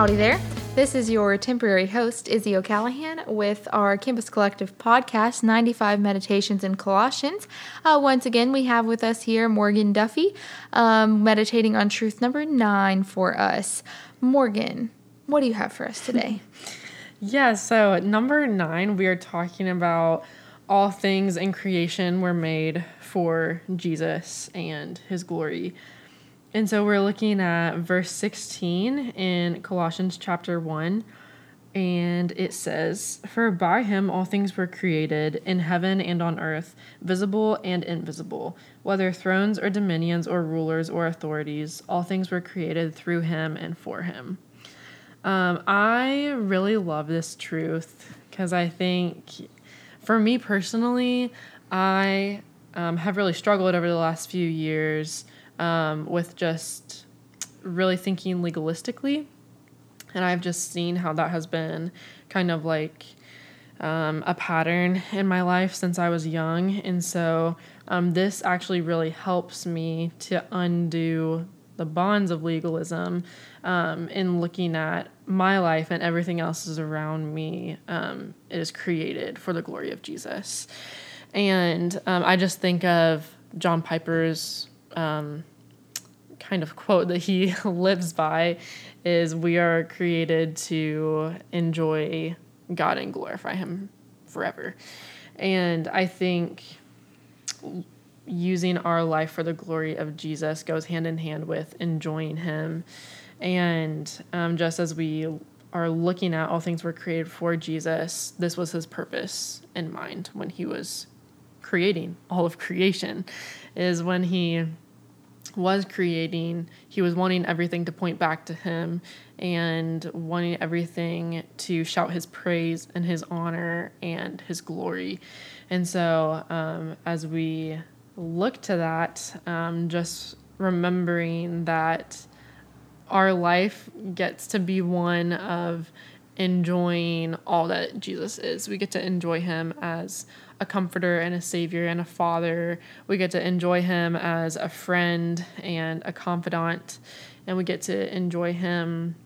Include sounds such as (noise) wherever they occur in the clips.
Howdy there. This is your temporary host, Izzy O'Callahan, with our Campus Collective podcast, 95 Meditations in Colossians. Uh, once again, we have with us here Morgan Duffy, um, meditating on truth number nine for us. Morgan, what do you have for us today? (laughs) yeah, so number nine, we are talking about all things in creation were made for Jesus and his glory. And so we're looking at verse 16 in Colossians chapter 1. And it says, For by him all things were created, in heaven and on earth, visible and invisible, whether thrones or dominions or rulers or authorities, all things were created through him and for him. Um, I really love this truth because I think, for me personally, I um, have really struggled over the last few years um, with just really thinking legalistically. And I've just seen how that has been kind of like um, a pattern in my life since I was young. And so um, this actually really helps me to undo the bonds of legalism um, in looking at my life and everything else is around me um, is created for the glory of Jesus. And um, I just think of John Piper's um, kind of quote that he (laughs) lives by is we are created to enjoy God and glorify him forever. And I think using our life for the glory of Jesus goes hand in hand with enjoying him. And um, just as we are looking at all things were created for Jesus, this was his purpose in mind when he was creating all of creation, is when he was creating, he was wanting everything to point back to him and wanting everything to shout his praise and his honor and his glory. And so, um, as we look to that, um, just remembering that our life gets to be one of enjoying all that Jesus is. We get to enjoy him as a comforter and a savior and a father. We get to enjoy him as a friend and a confidant, and we get to enjoy him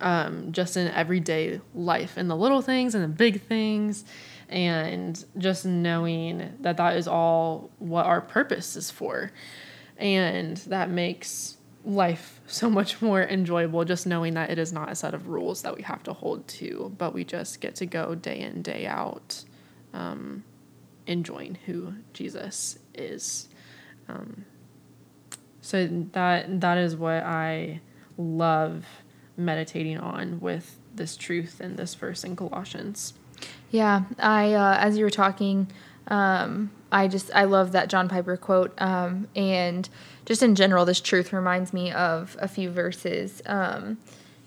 um, just in everyday life, in the little things and the big things, and just knowing that that is all what our purpose is for. And that makes life so much more enjoyable just knowing that it is not a set of rules that we have to hold to, but we just get to go day in, day out um, enjoying who Jesus is. Um, so that that is what I love meditating on with this truth in this verse in Colossians. Yeah, I uh, as you were talking, um, I just I love that John Piper quote, um, and just in general, this truth reminds me of a few verses um,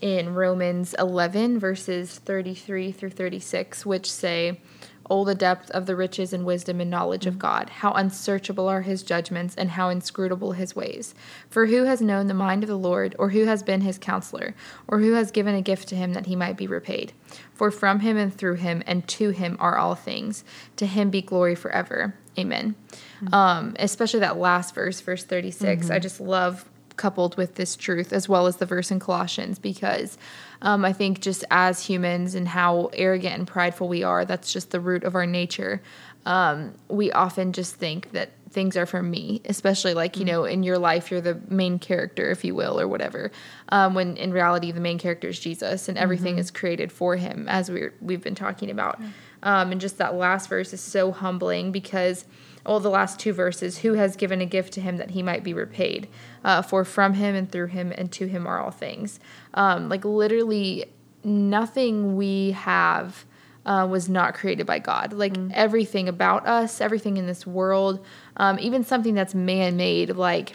in Romans 11 verses 33 through 36, which say Oh, the depth of the riches and wisdom and knowledge of God! How unsearchable are his judgments, and how inscrutable his ways. For who has known the mind of the Lord, or who has been his counselor, or who has given a gift to him that he might be repaid? For from him and through him and to him are all things. To him be glory forever. Amen. Mm-hmm. Um, especially that last verse, verse 36. Mm-hmm. I just love coupled with this truth as well as the verse in Colossians because um, I think just as humans and how arrogant and prideful we are, that's just the root of our nature. Um, we often just think that things are for me, especially like, you mm. know, in your life, you're the main character, if you will, or whatever. Um, when in reality, the main character is Jesus and everything mm-hmm. is created for him, as we're, we've been talking about. Um, and just that last verse is so humbling because all the last two verses who has given a gift to him that he might be repaid uh, for from him and through him and to him are all things um, like literally nothing we have uh, was not created by god like mm. everything about us everything in this world um, even something that's man-made like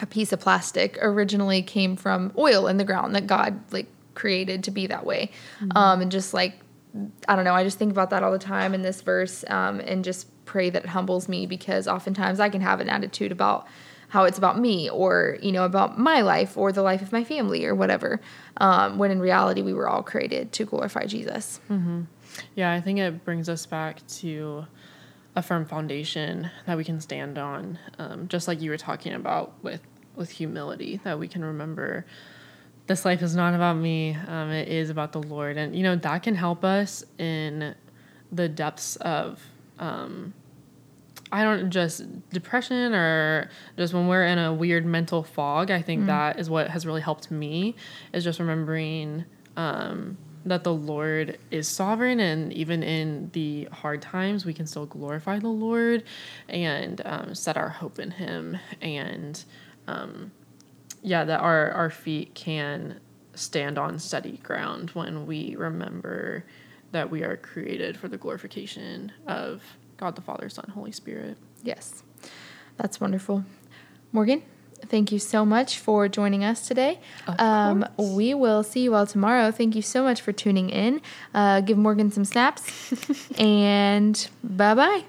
a piece of plastic originally came from oil in the ground that God like created to be that way. Mm-hmm. Um, and just like I don't know, I just think about that all the time in this verse um, and just pray that it humbles me because oftentimes I can have an attitude about how it's about me or you know about my life or the life of my family or whatever um, when in reality we were all created to glorify jesus mm-hmm. yeah i think it brings us back to a firm foundation that we can stand on um, just like you were talking about with with humility that we can remember this life is not about me um, it is about the lord and you know that can help us in the depths of um, I don't just depression or just when we're in a weird mental fog. I think mm. that is what has really helped me is just remembering um, that the Lord is sovereign, and even in the hard times, we can still glorify the Lord and um, set our hope in Him. And um, yeah, that our our feet can stand on steady ground when we remember that we are created for the glorification of God the Father, Son, Holy Spirit. Yes, that's wonderful. Morgan, thank you so much for joining us today. Um, we will see you all tomorrow. Thank you so much for tuning in. Uh, give Morgan some snaps, (laughs) and bye bye.